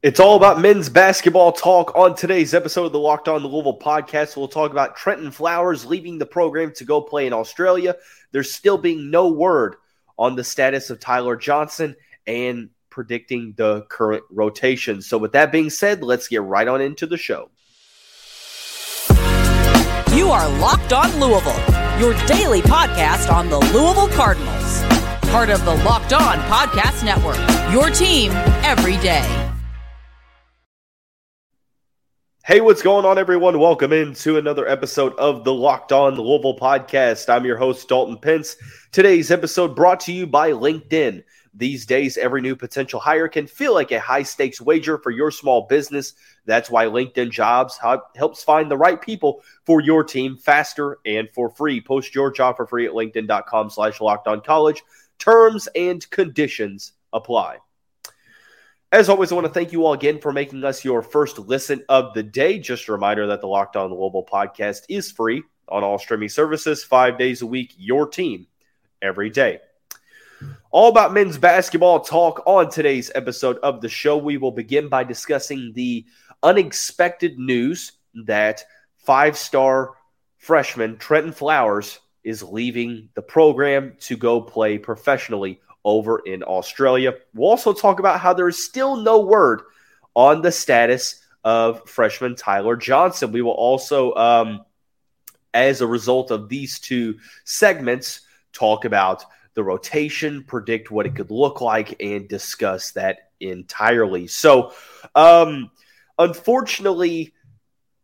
It's all about men's basketball talk on today's episode of the Locked On Louisville podcast. We'll talk about Trentyn Flowers leaving the program to go play in Australia. There's still being no word on the status of Ty-Laur Johnson and predicting the current rotation. So, with that being said, let's get right on into the show. You are Locked On Louisville, your daily podcast on the Louisville Cardinals. Part of the Locked On Podcast Network, your team every day. Hey, what's going on, everyone? Welcome into another episode of the Locked On Louisville podcast. I'm your host, Dalton Pence. Today's episode brought to you by LinkedIn. These days, every new potential hire can feel like a high stakes wager for your small business. That's why LinkedIn Jobs helps find the right people for your team faster and for free. Post your job for free at linkedin.com slash locked on college. Terms and conditions apply. As always, I want to thank you all again for making us your first listen of the day. Just a reminder that the Locked On Louisville podcast is free on all streaming services, five days a week, your team every day. All about men's basketball talk on today's episode of the show. We will begin by discussing the unexpected news that five star freshman Trentyn Flowers is leaving the program to go play professionally over in Australia. We'll also talk about how there is still no word on the status of freshman Ty-Laur Johnson. We will also, um, as a result of these two segments, talk about the rotation, predict what it could look like, and discuss that entirely. So, um, unfortunately,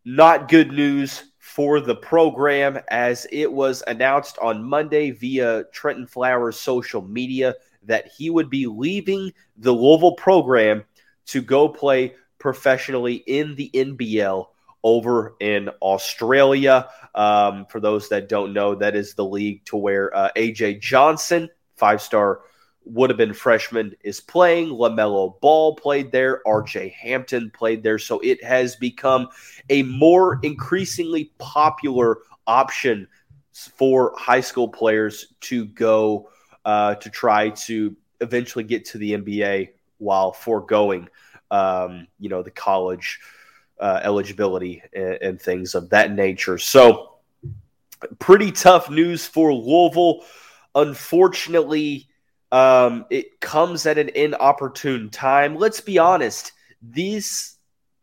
not good news for the program as it was announced on Monday via Trentyn Flowers' social media that he would be leaving the Louisville program to go play professionally in the NBL over in Australia. Um, for those that don't know, that is the league to where uh, AJ Johnson, five star would have been freshman, is playing. LaMelo Ball played there. RJ Hampton played there. So it has become a more increasingly popular option for high school players to go uh, to try to eventually get to the NBA while foregoing, um, you know, the college uh, eligibility and, and, things of that nature. So, pretty tough news for Louisville. Unfortunately, um, it comes at an inopportune time. Let's be honest; these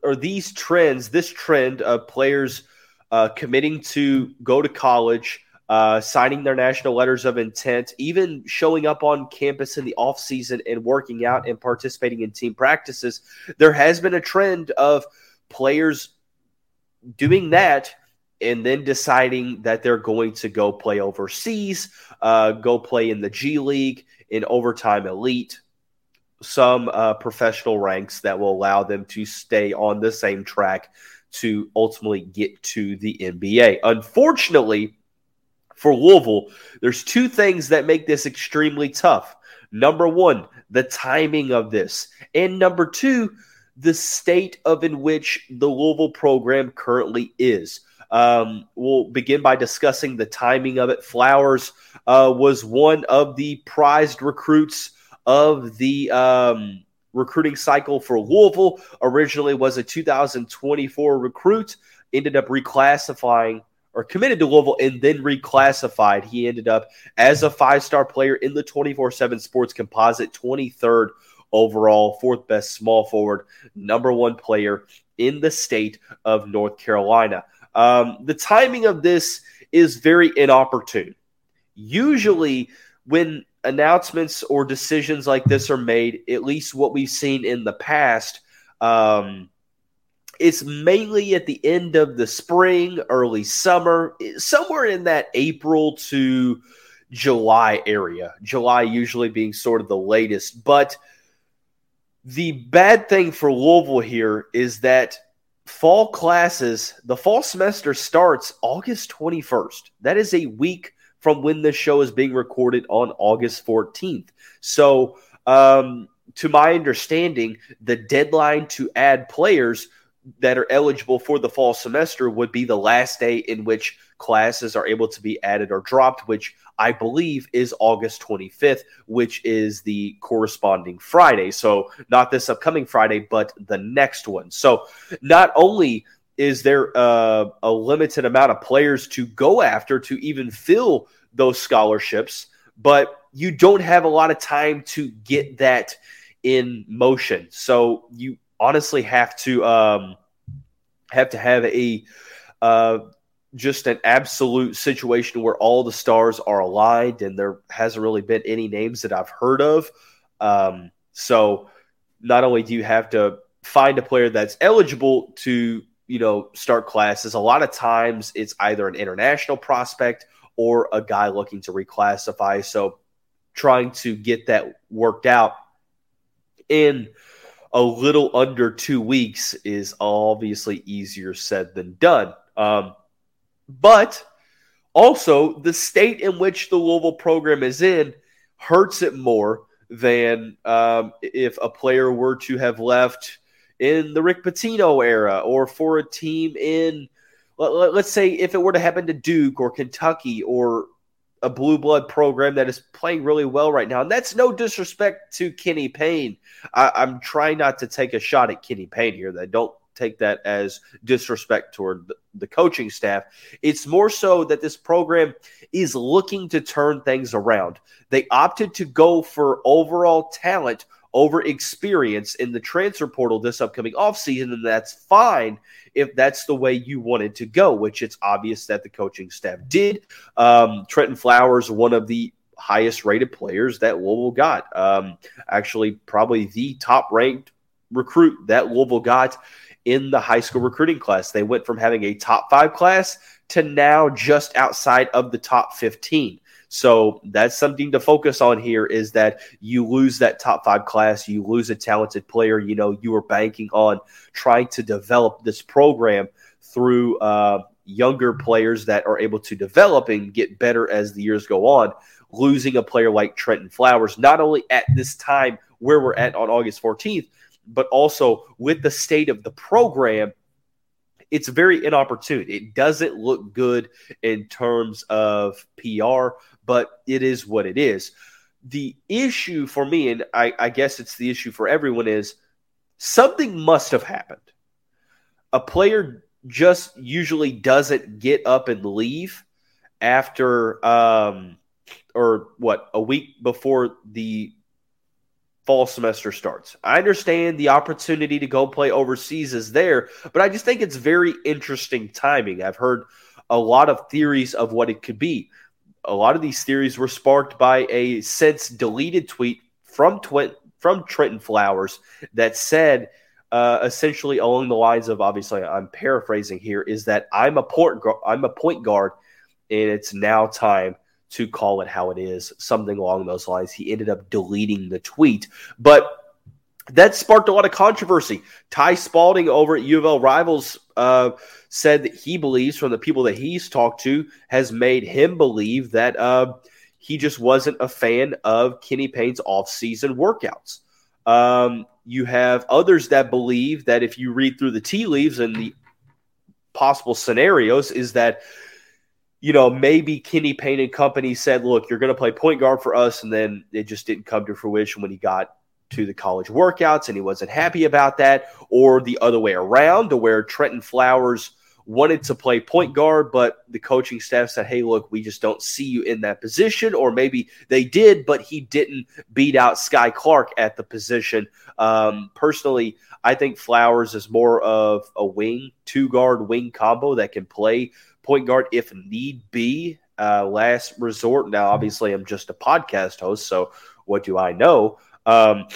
or these trends, this trend of players uh, committing to go to college uh, signing their national letters of intent, even showing up on campus in the offseason and working out and participating in team practices. There has been a trend of players doing that and then deciding that they're going to go play overseas, uh, go play in the G League, in overtime elite, some uh, professional ranks that will allow them to stay on the same track to ultimately get to the NBA. Unfortunately, for Louisville, there's two things that make this extremely tough. Number one, the timing of this. And number two, the state of in which the Louisville program currently is. Um, we'll begin by discussing the timing of it. Flowers uh, was one of the prized recruits of the um, recruiting cycle for Louisville. Originally was a 2024 recruit, ended up reclassifying or committed to Louisville and then reclassified. He ended up as a five star player in the 24 7 sports composite, 23rd overall, fourth best small forward, number one player in the state of North Carolina. Um, the timing of this is very inopportune. Usually, when announcements or decisions like this are made, at least what we've seen in the past, um, it's mainly at the end of the spring, early summer, somewhere in that April to July area. July usually being sort of the latest. But the bad thing for Louisville here is that fall classes, the fall semester starts August 21st. That is a week from when this show is being recorded on August 14th. So, um, to my understanding, the deadline to add players that are eligible for the fall semester would be the last day in which classes are able to be added or dropped, which I believe is August 25th, which is the corresponding Friday. So, not this upcoming Friday, but the next one. So, not only is there a, a limited amount of players to go after to even fill those scholarships, but you don't have a lot of time to get that in motion. So, you honestly have to um, have to have a uh, just an absolute situation where all the stars are aligned, and there hasn't really been any names that I've heard of. Um, so not only do you have to find a player that's eligible to you know start classes, a lot of times it's either an international prospect or a guy looking to reclassify. So trying to get that worked out in a little under two weeks is obviously easier said than done. Um, but also, the state in which the Louisville program is in hurts it more than um, if a player were to have left in the Rick Pitino era or for a team in, let, us say, if it were to happen to Duke or Kentucky or a blue blood program that is playing really well right now. And that's no disrespect to Kenny Payne. I, am trying not to take a shot at Kenny Payne here. That don't take that as disrespect toward the coaching staff. It's more so that this program is looking to turn things around. They opted to go for overall talent over experience in the transfer portal this upcoming offseason, and that's fine if that's the way you wanted to go, which it's obvious that the coaching staff did. Um, Trentyn Flowers, one of the highest rated players that Louisville got, um, actually, probably the top ranked recruit that Louisville got in the high school recruiting class. They went from having a top five class to now just outside of the top 15. So that's something to focus on here is that you lose that top five class, you lose a talented player. You know, you were banking on trying to develop this program through uh, younger players that are able to develop and get better as the years go on. Losing a player like Trentyn Flowers, not only at this time where we're at on August 14th, but also with the state of the program, it's very inopportune. It doesn't look good in terms of PR, but it is what it is. The issue for me, and I, I guess it's the issue for everyone, is something must have happened. A player just usually doesn't get up and leave after um, or what a week before the fall semester starts. I understand the opportunity to go play overseas is there, but I just think it's very interesting timing. I've heard a lot of theories of what it could be. A lot of these theories were sparked by a since deleted tweet from from Trentyn Flowers that said uh, essentially along the lines of obviously I'm paraphrasing here is that I'm a point I'm a point guard and it's now time to call it how it is, something along those lines. He ended up deleting the tweet, but that sparked a lot of controversy. Ty Spalding over at U of L Rivals uh, said that he believes, from the people that he's talked to, has made him believe that uh, he just wasn't a fan of Kenny Payne's offseason workouts. Um, you have others that believe that if you read through the tea leaves and the possible scenarios, is that you know, maybe Kenny Payne and company said, look, you're going to play point guard for us. And then it just didn't come to fruition when he got to the college workouts and he wasn't happy about that. Or the other way around, to where Trentyn Flowers wanted to play point guard, but the coaching staff said, hey, look, we just don't see you in that position. Or maybe they did, but he didn't beat out Skyy Clark at the position. Um, personally, I think Flowers is more of a wing, two guard wing combo that can play point guard if need be. Uh, last resort. Now, obviously, I'm just a podcast host, so what do I know? Um,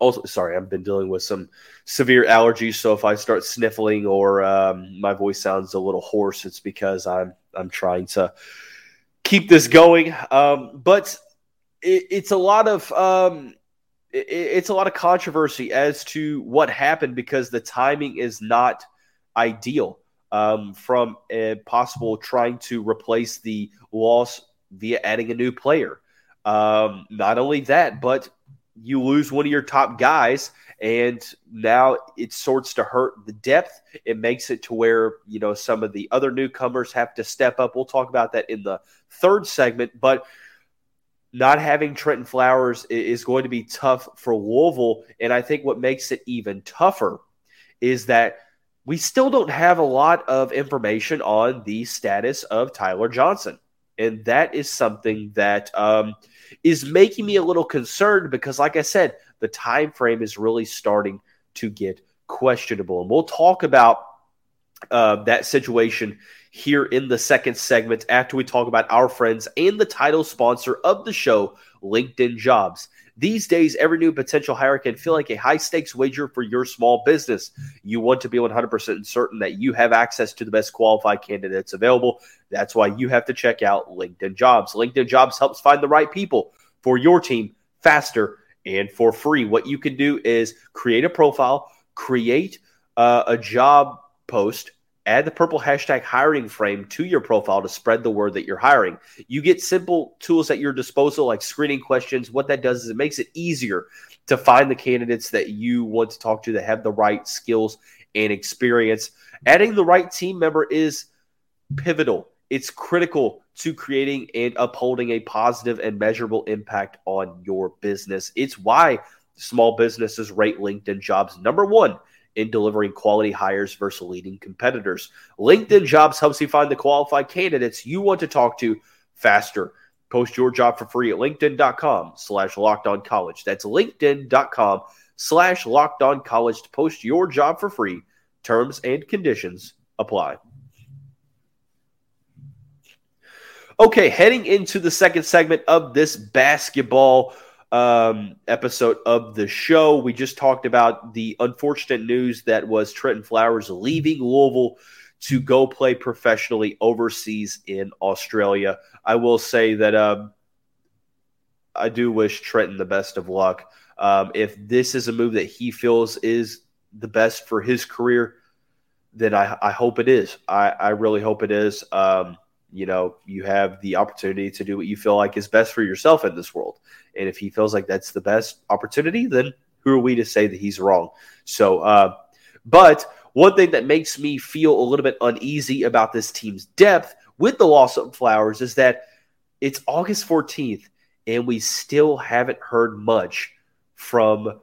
also, sorry, I've been dealing with some severe allergies, so if I start sniffling or um, my voice sounds a little hoarse, it's because I'm I'm trying to keep this going. Um, but it, it's a lot of um, it, it's a lot of controversy as to what happened because the timing is not ideal um, from a possible trying to replace the loss via adding a new player. Um, not only that, but you lose one of your top guys and now it sorts to hurt the depth. It makes it to where you know some of the other newcomers have to step up. We'll talk about that in the third segment but not having Trentyn Flowers is going to be tough for Louisville and I think what makes it even tougher is that we still don't have a lot of information on the status of Ty-Laur Johnson and that is something that um, is making me a little concerned because, like I said, the time frame is really starting to get questionable. And we'll talk about uh, that situation here in the second segment after we talk about our friends and the title sponsor of the show, LinkedIn Jobs. These days, every new potential hire can feel like a high stakes wager for your small business. You want to be 100% certain that you have access to the best qualified candidates available. That's why you have to check out LinkedIn Jobs. LinkedIn Jobs helps find the right people for your team faster and for free. What you can do is create a profile, create uh, a job post add the purple hashtag hiring frame to your profile to spread the word that you're hiring. You get simple tools at your disposal like screening questions. What that does is it makes it easier to find the candidates that you want to talk to that have the right skills and experience. Adding the right team member is pivotal. It's critical to creating and upholding a positive and measurable impact on your business. It's why small businesses rate LinkedIn jobs number one in delivering quality hires versus leading competitors. LinkedIn Jobs helps you find the qualified candidates you want to talk to faster. Post your job for free at linkedin.com slash locked on college. That's linkedin.com slash locked on college to post your job for free. Terms and conditions apply. Okay, heading into the second segment of this basketball um, episode of the show. We just talked about the unfortunate news that was Trentyn Flowers leaving Louisville to go play professionally overseas in Australia. I will say that um, I do wish Trentyn the best of luck. Um, if this is a move that he feels is the best for his career, then I, I hope it is. I, I really hope it is. Um, you know, you have the opportunity to do what you feel like is best for yourself in this world. And if he feels like that's the best opportunity, then who are we to say that he's wrong? So, uh, but one thing that makes me feel a little bit uneasy about this team's depth with the loss of Flowers is that it's August 14th and we still haven't heard much from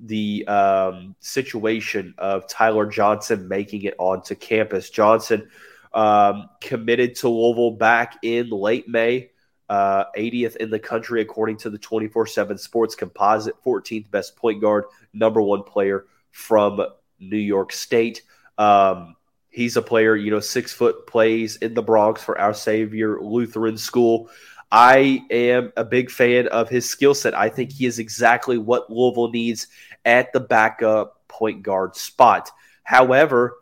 the um, situation of Ty-Laur Johnson making it onto campus. Johnson um, committed to Louisville back in late May, uh, 80th in the country according to the 24 7 Sports Composite, 14th best point guard, number one player from New York State. Um, he's a player, you know, six foot plays in the Bronx for our Savior Lutheran School. I am a big fan of his skill set. I think he is exactly what Louisville needs at the backup point guard spot. However,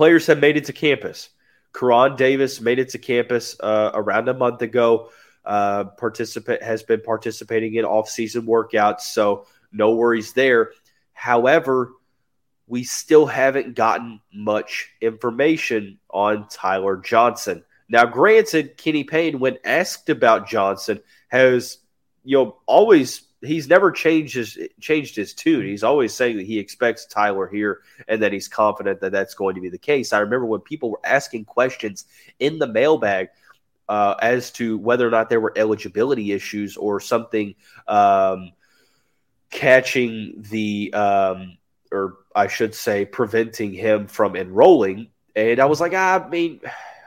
players have made it to campus. Koron Davis made it to campus uh, around a month ago. Uh, participant has been participating in off-season workouts, so no worries there. However, we still haven't gotten much information on Ty-Laur Johnson. Now, granted, Kenny Payne, when asked about Johnson, has you know always he's never changed his changed his tune. He's always saying that he expects Ty-Laur here and that he's confident that that's going to be the case. I remember when people were asking questions in the mailbag uh, as to whether or not there were eligibility issues or something um, catching the um, or I should say preventing him from enrolling. And I was like, ah, I mean,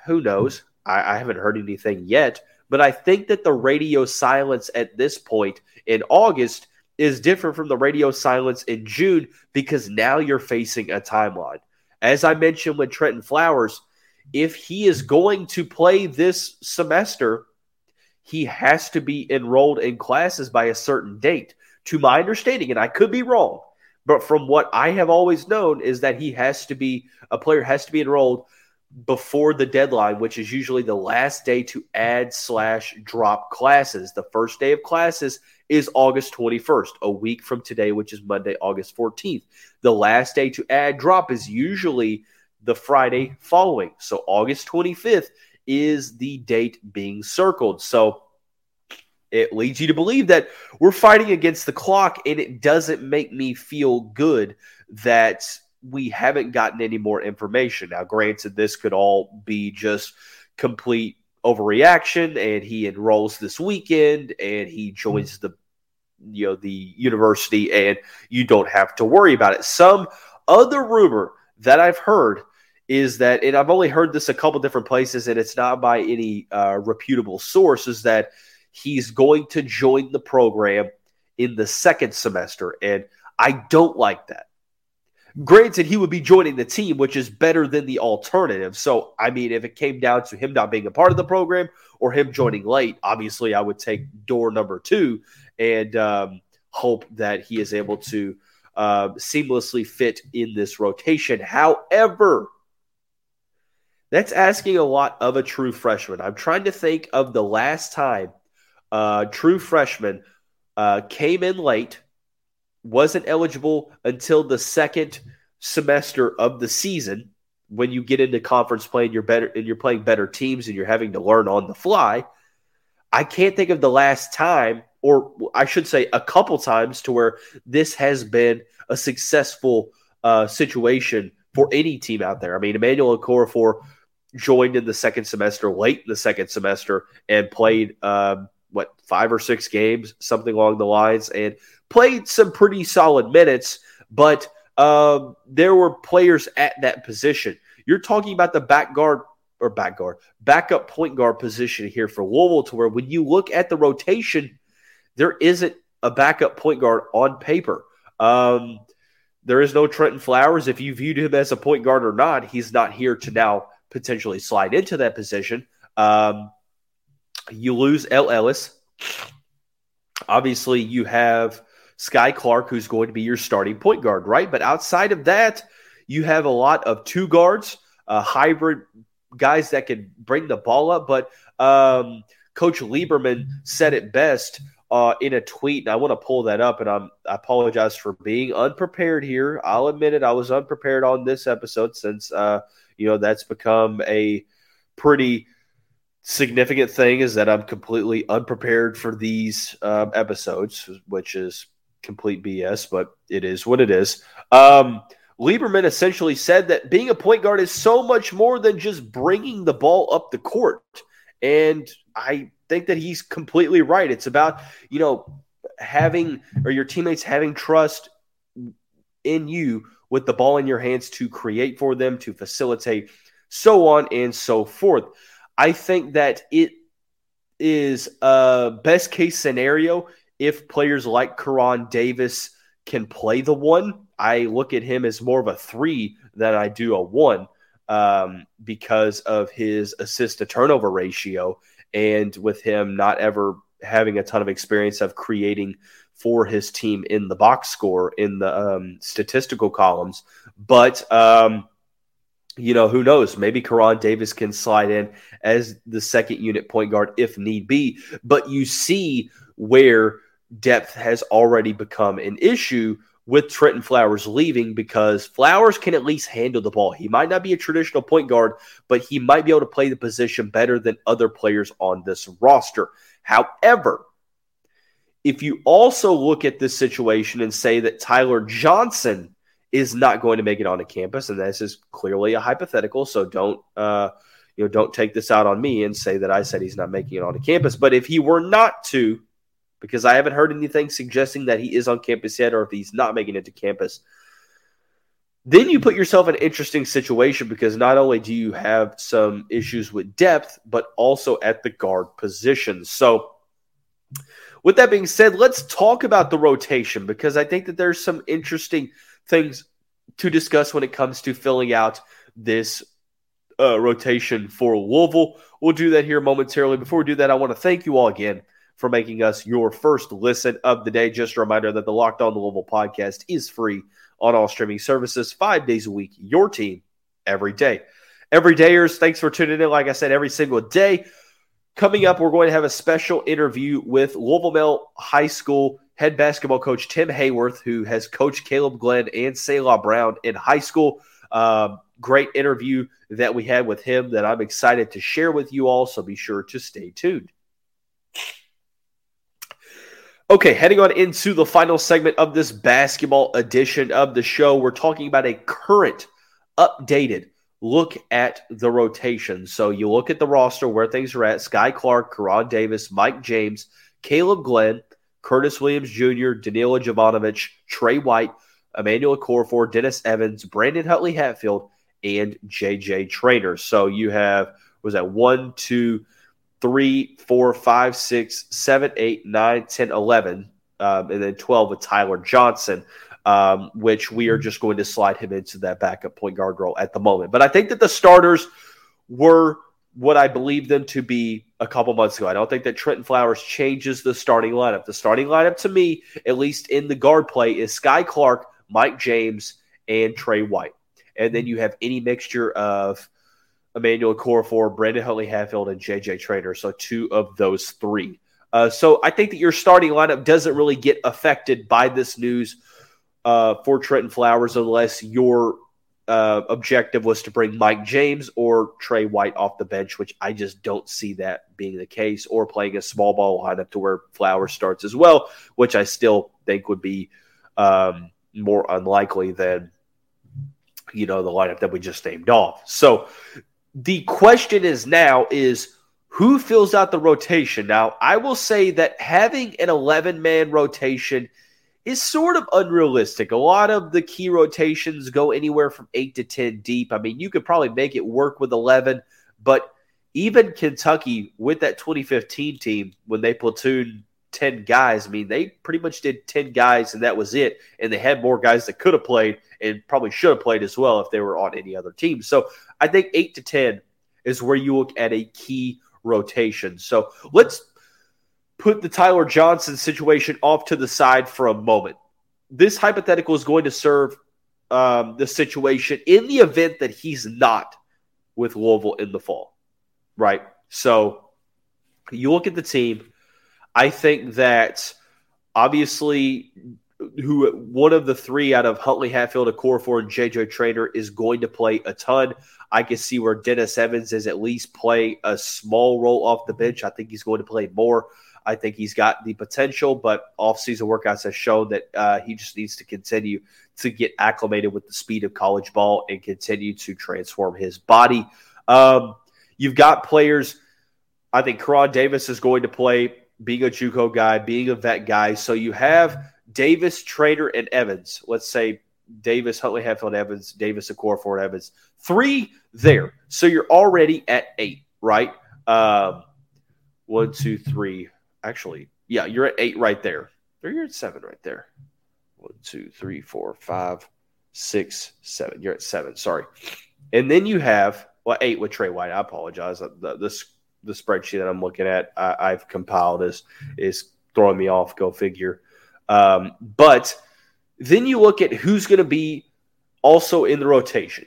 who knows? I, I haven't heard anything yet. But I think that the radio silence at this point in August is different from the radio silence in June because now you're facing a timeline. As I mentioned with Trentyn Flowers, if he is going to play this semester, he has to be enrolled in classes by a certain date. To my understanding, and I could be wrong, but from what I have always known is that he has to be a player has to be enrolled before the deadline, which is usually the last day to add slash drop classes. The first day of classes is August 21st, a week from today, which is Monday, August 14th. The last day to add drop is usually the Friday following. So August 25th is the date being circled. So it leads you to believe that we're fighting against the clock, and it doesn't make me feel good that we haven't gotten any more information. Now, granted, this could all be just complete overreaction, and he enrolls this weekend, and he joins the you know the university, and you don't have to worry about it. Some other rumor that I've heard is that, and I've only heard this a couple different places, and it's not by any uh, reputable source, is that he's going to join the program in the second semester, and I don't like that. Granted, he would be joining the team, which is better than the alternative. So, I mean, if it came down to him not being a part of the program or him joining late, obviously I would take door number two and um, hope that he is able to uh, seamlessly fit in this rotation. However, that's asking a lot of a true freshman. I'm trying to think of the last time a true freshman uh, came in late, wasn't eligible until the second semester of the season. When you get into conference play and you're better and you're playing better teams and you're having to learn on the fly, I can't think of the last time, or I should say, a couple times, to where this has been a successful uh, situation for any team out there. I mean, Emmanuel Okorafor joined in the second semester, late in the second semester, and played um, what five or six games, something along the lines, and played some pretty solid minutes. But um, there were players at that position. You're talking about the back guard or back guard, backup point guard position here for Louisville, to where when you look at the rotation, there isn't a backup point guard on paper. Um, there is no Trentyn Flowers. If you viewed him as a point guard or not, he's not here to now potentially slide into that position. Um, you lose El Ellis. Obviously, you have Skyy Clark, who's going to be your starting point guard, right? But outside of that, you have a lot of two guards, uh, hybrid guys that can bring the ball up. But um, Coach Lieberman said it best uh, in a tweet, and I want to pull that up. And I'm, I apologize for being unprepared here. I'll admit it, I was unprepared on this episode since uh, you know that's become a pretty significant thing is that I'm completely unprepared for these um, episodes, which is complete BS, but it is what it is. Um, Lieberman essentially said that being a point guard is so much more than just bringing the ball up the court. And I think that he's completely right. It's about, you know, having or your teammates having trust in you with the ball in your hands to create for them, to facilitate, so on and so forth. I think that it is a best case scenario if players like Koron Davis can play the one. I look at him as more of a three than I do a one um, because of his assist to turnover ratio and with him not ever having a ton of experience of creating for his team in the box score in the um, statistical columns. But um, you know, who knows? Maybe Koron Davis can slide in as the second unit point guard if need be. But you see where depth has already become an issue with Trentyn Flowers leaving because Flowers can at least handle the ball. He might not be a traditional point guard, but he might be able to play the position better than other players on this roster. However, if you also look at this situation and say that Ty-Laur Johnson is not going to make it onto campus, and this is clearly a hypothetical, so don't uh, you know don't take this out on me and say that I said he's not making it onto campus. But if he were not to, because I haven't heard anything suggesting that he is on campus yet, or if he's not making it to campus, then you put yourself in an interesting situation because not only do you have some issues with depth, but also at the guard position. So with that being said, let's talk about the rotation because I think that there's some interesting things to discuss when it comes to filling out this uh, rotation for Louisville. We'll do that here momentarily. Before we do that, I want to thank you all again for making us your first listen of the day. Just a reminder that the Locked On Louisville podcast is free on all streaming services five days a week. Your team every day. Every dayers, thanks for tuning in. Like I said, every single day. Coming up, we're going to have a special interview with Louisville Male High School head basketball coach Tim Hayworth, who has coached Caleb Glenn and Selah Brown in high school. Um, great interview that we had with him that I'm excited to share with you all. So be sure to stay tuned. Okay, heading on into the final segment of this basketball edition of the show, we're talking about a current, updated look at the rotation. So you look at the roster where things are at Skyy Clark, Koron Davis, Mike James, Caleb Glenn, Curtis Williams Jr., Danilo Jovanovic, Trey White, Emmanuel Okorafor, Dennis Evans, Brandon Huntley Hatfield, and JJ Traynor. So you have, was that one, two, three, four, five, six, seven, eight, nine, 10, 11, um, and then 12 with Ty-Laur Johnson, um, which we are just going to slide him into that backup point guard role at the moment. But I think that the starters were what I believe them to be a couple months ago. I don't think that Trentyn Flowers changes the starting lineup. The starting lineup to me, at least in the guard play, is Skyy Clark, Mike James, and Trey White. And then you have any mixture of Emmanuel Okorafor, Brandon Huntley Hatfield, and JJ Traynor. So two of those three. Uh, so I think that your starting lineup doesn't really get affected by this news uh, for Trentyn Flowers unless your uh, objective was to bring Mike James or Trey White off the bench, which I just don't see that being the case, or playing a small ball lineup to where Flowers starts as well, which I still think would be um, more unlikely than you know the lineup that we just named off. So the question is now is who fills out the rotation? Now, I will say that having an 11 man rotation is sort of unrealistic. A lot of the key rotations go anywhere from 8 to 10 deep. I mean, you could probably make it work with 11, but even Kentucky with that 2015 team, when they platooned 10 guys, I mean, they pretty much did 10 guys and that was it. And they had more guys that could have played and probably should have played as well if they were on any other team. So I think eight to 10 is where you look at a key rotation. So let's put the Ty-Laur Johnson situation off to the side for a moment. This hypothetical is going to serve um, the situation in the event that he's not with Louisville in the fall, right? So you look at the team. I think that obviously who one of the three out of Huntley, Hatfield, Okorafor, and JJ Traynor is going to play a ton. I can see where Dennis Evans is at least play a small role off the bench. I think he's going to play more. I think he's got the potential, but offseason workouts have shown that uh, he just needs to continue to get acclimated with the speed of college ball and continue to transform his body. Um, you've got players. I think Koron Davis is going to play, being a JUCO guy, being a vet guy. So you have Davis, Traynor, and Evans. Let's say Davis, Huntley, Hatfield, Evans, Davis, Okorafor, Evans. Three there. So you're already at eight, right? Um, one, two, three. Actually, yeah, you're at eight right there. Or you're at seven right there. One, two, three, four, five, six, seven. You're at seven. Sorry. And then you have well eight with Trey White. I apologize. The the, the spreadsheet that I'm looking at, I, have compiled is is throwing me off. Go figure. Um, but then you look at who's going to be also in the rotation.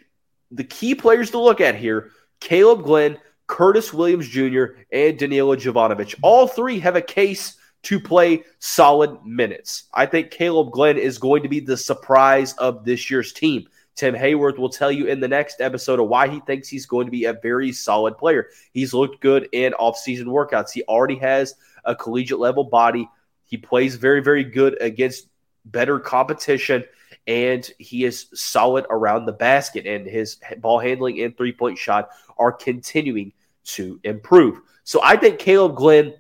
The key players to look at here Caleb Glenn, Curtis Williams Jr., and Danilo Jovanovic. All three have a case to play solid minutes. I think Caleb Glenn is going to be the surprise of this year's team. Tim Hayworth will tell you in the next episode of why he thinks he's going to be a very solid player. He's looked good in offseason workouts. He already has a collegiate level body. He plays very, very good against better competition, and he is solid around the basket. And his ball handling and three point shot are continuing to improve. So I think Caleb Glenn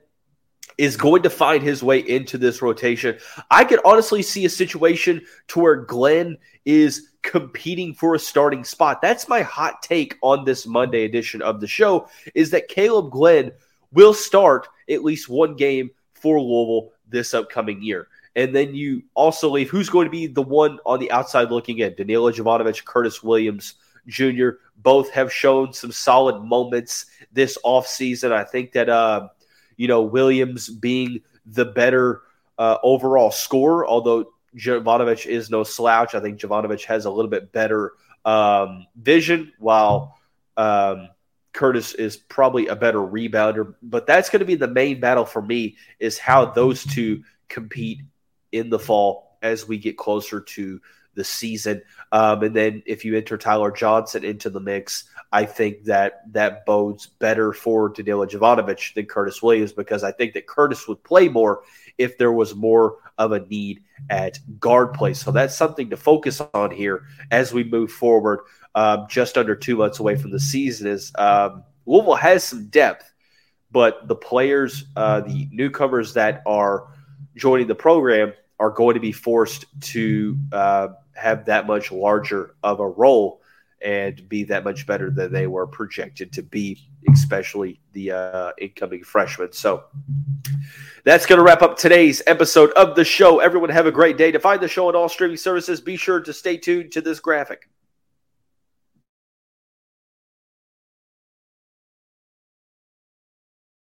is going to find his way into this rotation. I could honestly see a situation to where Glenn is competing for a starting spot. That's my hot take on this Monday edition of the show is that Caleb Glenn will start at least one game for Louisville this upcoming year. And then you also leave who's going to be the one on the outside looking in Danilo Jovanovic, Curtis Williams Jr. Both have shown some solid moments this offseason. I think that, uh, you know, Williams being the better uh, overall scorer, although Jovanovic is no slouch. I think Jovanovic has a little bit better um, vision, while um, Curtis is probably a better rebounder, but that's going to be the main battle for me is how those two compete in the fall as we get closer to the season. Um, and then if you enter Ty-Laur Johnson into the mix, I think that that bodes better for Danilo Jovanovic than Curtis Williams because I think that Curtis would play more if there was more of a need at guard play. So that's something to focus on here as we move forward. Um, just under two months away from the season is um, Louisville has some depth, but the players, uh, the newcomers that are joining the program are going to be forced to uh, have that much larger of a role and be that much better than they were projected to be, especially the uh, incoming freshmen. So that's going to wrap up today's episode of the show. Everyone have a great day. To find the show on all streaming services, be sure to stay tuned to this graphic.